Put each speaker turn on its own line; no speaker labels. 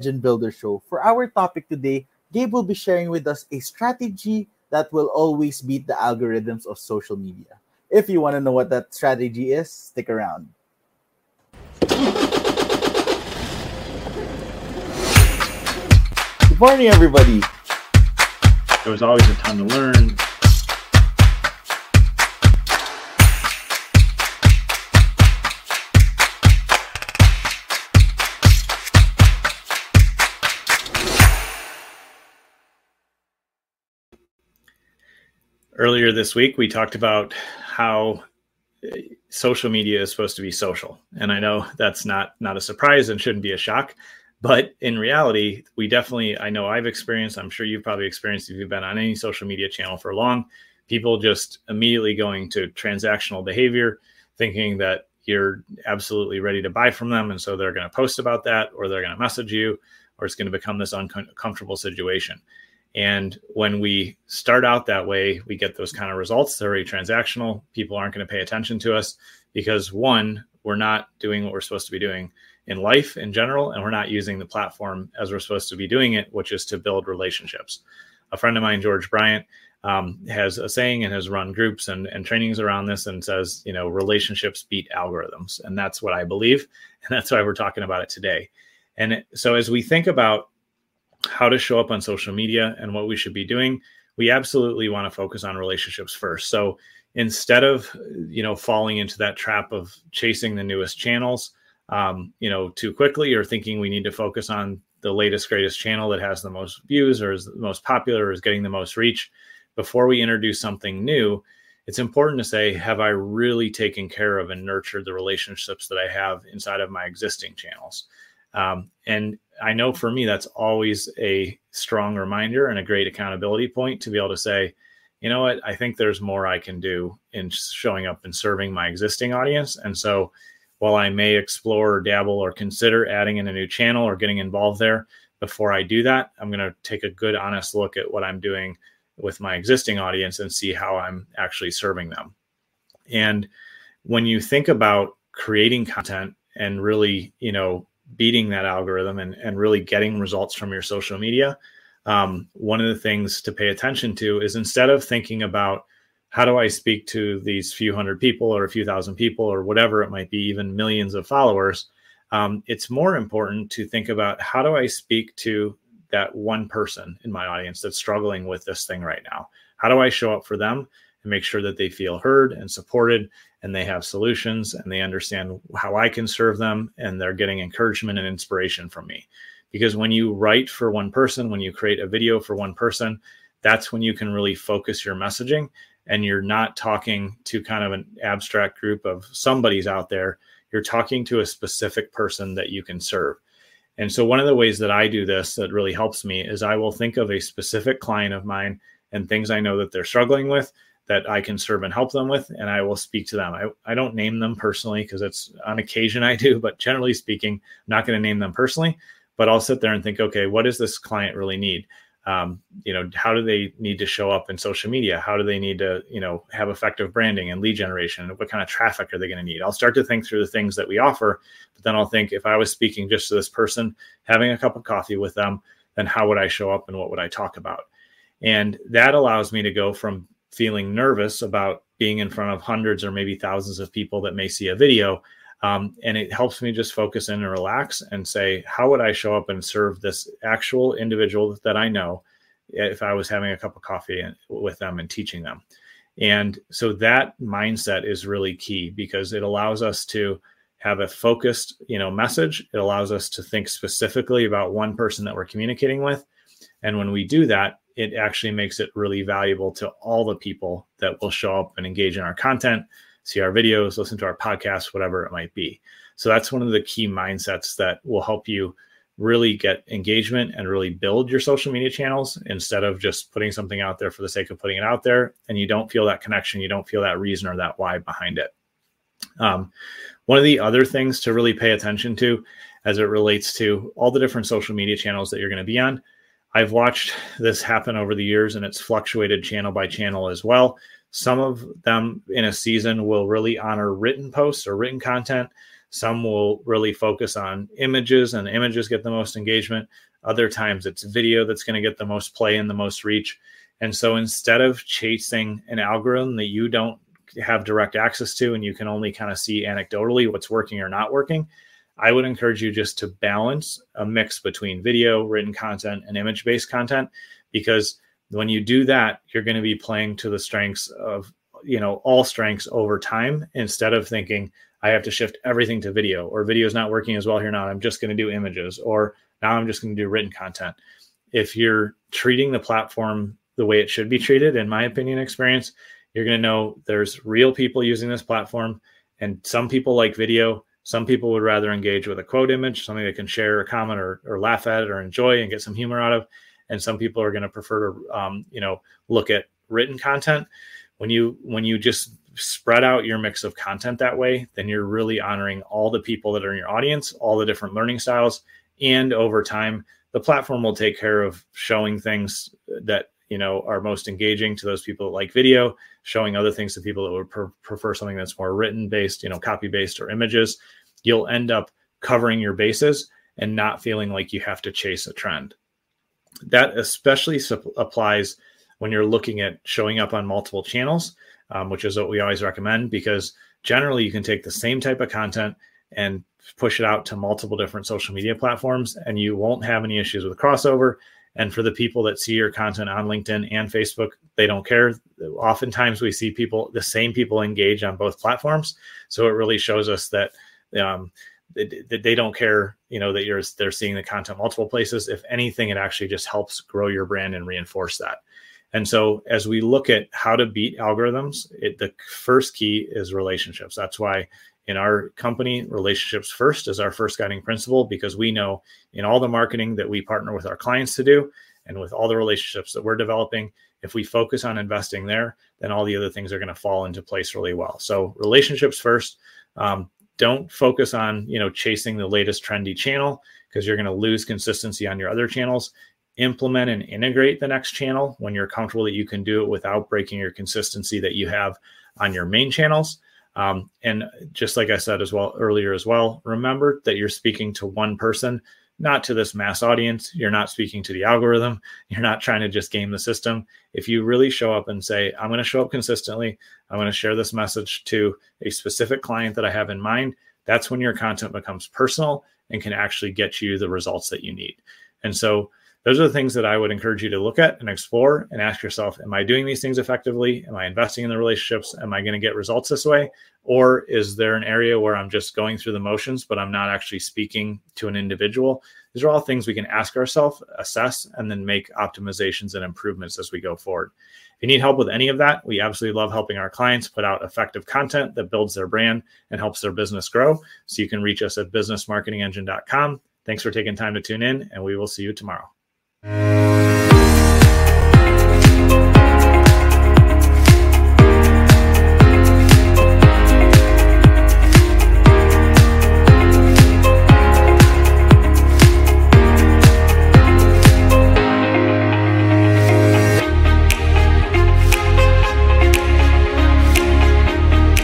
Engine Builder Show. For our topic today, Gabe will be sharing with us a strategy that will always beat the algorithms of social media. If you want to know what that strategy is, stick around. Good morning, everybody.
There was always a ton to learn. Earlier this week, we talked about how uh, social media is supposed to be social, and I know that's not not a surprise and shouldn't be a shock. But in reality, we definitely, I know I've experienced, I'm sure you've probably experienced if you've been on any social media channel for long, people just immediately going to transactional behavior, thinking that you're absolutely ready to buy from them. And so they're going to post about that, or they're going to message you, or it's going to become this uncomfortable situation. And when we start out that way, we get those kind of results. They're very transactional. People aren't going to pay attention to us because one, we're not doing what we're supposed to be doing in life in general, and we're not using the platform as we're supposed to be doing it, which is to build relationships. A friend of mine, George Bryant, um, has a saying and has run groups and, and trainings around this and says, you know, relationships beat algorithms. And that's what I believe. And that's why we're talking about it today. And so as we think about how to show up on social media and what we should be doing, we absolutely want to focus on relationships first. So instead of you know falling into that trap of chasing the newest channels, um, you know, too quickly or thinking we need to focus on the latest greatest channel that has the most views or is the most popular or is getting the most reach, before we introduce something new, it's important to say, have I really taken care of and nurtured the relationships that I have inside of my existing channels? Um, and I know for me, that's always a strong reminder and a great accountability point to be able to say, you know what, I think there's more I can do in showing up and serving my existing audience. And so while I may explore or dabble or consider adding in a new channel or getting involved there, before I do that, I'm going to take a good, honest look at what I'm doing with my existing audience and see how I'm actually serving them. And when you think about creating content and really, you know, beating that algorithm and, and really getting results from your social media, um, one of the things to pay attention to is instead of thinking about how do I speak to these few hundred people or a few thousand people or whatever it might be, even millions of followers, um, it's more important to think about how do I speak to that one person in my audience that's struggling with this thing right now? How do I show up for them and make sure that they feel heard and supported and they have solutions and they understand how I can serve them and they're getting encouragement and inspiration from me. Because when you write for one person, when you create a video for one person, that's when you can really focus your messaging and you're not talking to kind of an abstract group of somebody's out there. You're talking to a specific person that you can serve. And so, one of the ways that I do this that really helps me is I will think of a specific client of mine and things I know that they're struggling with that I can serve and help them with, and I will speak to them. I, I don't name them personally because it's on occasion I do, but generally speaking, I'm not going to name them personally. But I'll sit there and think, okay, what does this client really need? Um, you know, how do they need to show up in social media? How do they need to, you know, have effective branding and lead generation? What kind of traffic are they going to need? I'll start to think through the things that we offer, but then I'll think if I was speaking just to this person, having a cup of coffee with them, then how would I show up and what would I talk about? And that allows me to go from feeling nervous about being in front of hundreds or maybe thousands of people that may see a video. Um, and it helps me just focus in and relax and say, how would I show up and serve this actual individual that I know if I was having a cup of coffee with them and teaching them? And so that mindset is really key because it allows us to have a focused, you know, message. It allows us to think specifically about one person that we're communicating with. And when we do that, it actually makes it really valuable to all the people that will show up and engage in our content, see our videos, listen to our podcasts, whatever it might be. So that's one of the key mindsets that will help you really get engagement and really build your social media channels instead of just putting something out there for the sake of putting it out there and you don't feel that connection, you don't feel that reason or that why behind it. Um, one of the other things to really pay attention to as it relates to all the different social media channels that you're going to be on I've watched this happen over the years and it's fluctuated channel by channel as well. Some of them in a season will really honor written posts or written content. Some will really focus on images, and images get the most engagement. Other times it's video that's going to get the most play and the most reach. And so instead of chasing an algorithm that you don't have direct access to and you can only kind of see anecdotally what's working or not working, I would encourage you just to balance a mix between video, written content, and image based content because when you do that, you're going to be playing to the strengths of, you know, all strengths over time instead of thinking, I have to shift everything to video or video is not working as well here now. I'm just going to do images or now I'm just going to do written content. If you're treating the platform the way it should be treated, in my opinion, experience, you're going to know there's real people using this platform and some people like video some people would rather engage with a quote image, something they can share, or comment, or, or laugh at it, or enjoy and get some humor out of. And some people are going to prefer to, um, you know, look at written content. When you when you just spread out your mix of content that way, then you're really honoring all the people that are in your audience, all the different learning styles, and over time, the platform will take care of showing things that you know are most engaging to those people that like video showing other things to people that would pre- prefer something that's more written based you know copy based or images you'll end up covering your bases and not feeling like you have to chase a trend. That especially applies when you're looking at showing up on multiple channels, um, which is what we always recommend because generally you can take the same type of content and push it out to multiple different social media platforms and you won't have any issues with crossover. And for the people that see your content on LinkedIn and Facebook, they don't care. Oftentimes we see people, the same people engage on both platforms. So it really shows us that um, they, they don't care, you know, that you're they're seeing the content multiple places. If anything, it actually just helps grow your brand and reinforce that. And so, as we look at how to beat algorithms, it, the first key is relationships. That's why in our company, relationships first is our first guiding principle because we know in all the marketing that we partner with our clients to do and with all the relationships that we're developing, if we focus on investing there, then all the other things are going to fall into place really well. So, relationships first. Um, don't focus on you know chasing the latest trendy channel because you're going to lose consistency on your other channels. Implement and integrate the next channel when you're comfortable that you can do it without breaking your consistency that you have on your main channels. Um, and just like i said as well earlier as well remember that you're speaking to one person not to this mass audience. You're not speaking to the algorithm. You're not trying to just game the system. If you really show up and say, I'm going to show up consistently, I'm going to share this message to a specific client that I have in mind, that's when your content becomes personal and can actually get you the results that you need. And so those are the things that I would encourage you to look at and explore and ask yourself Am I doing these things effectively? Am I investing in the relationships? Am I going to get results this way? Or is there an area where I'm just going through the motions, but I'm not actually speaking to an individual? These are all things we can ask ourselves, assess, and then make optimizations and improvements as we go forward. If you need help with any of that, we absolutely love helping our clients put out effective content that builds their brand and helps their business grow. So you can reach us at businessmarketingengine.com. Thanks for taking time to tune in, and we will see you tomorrow. Música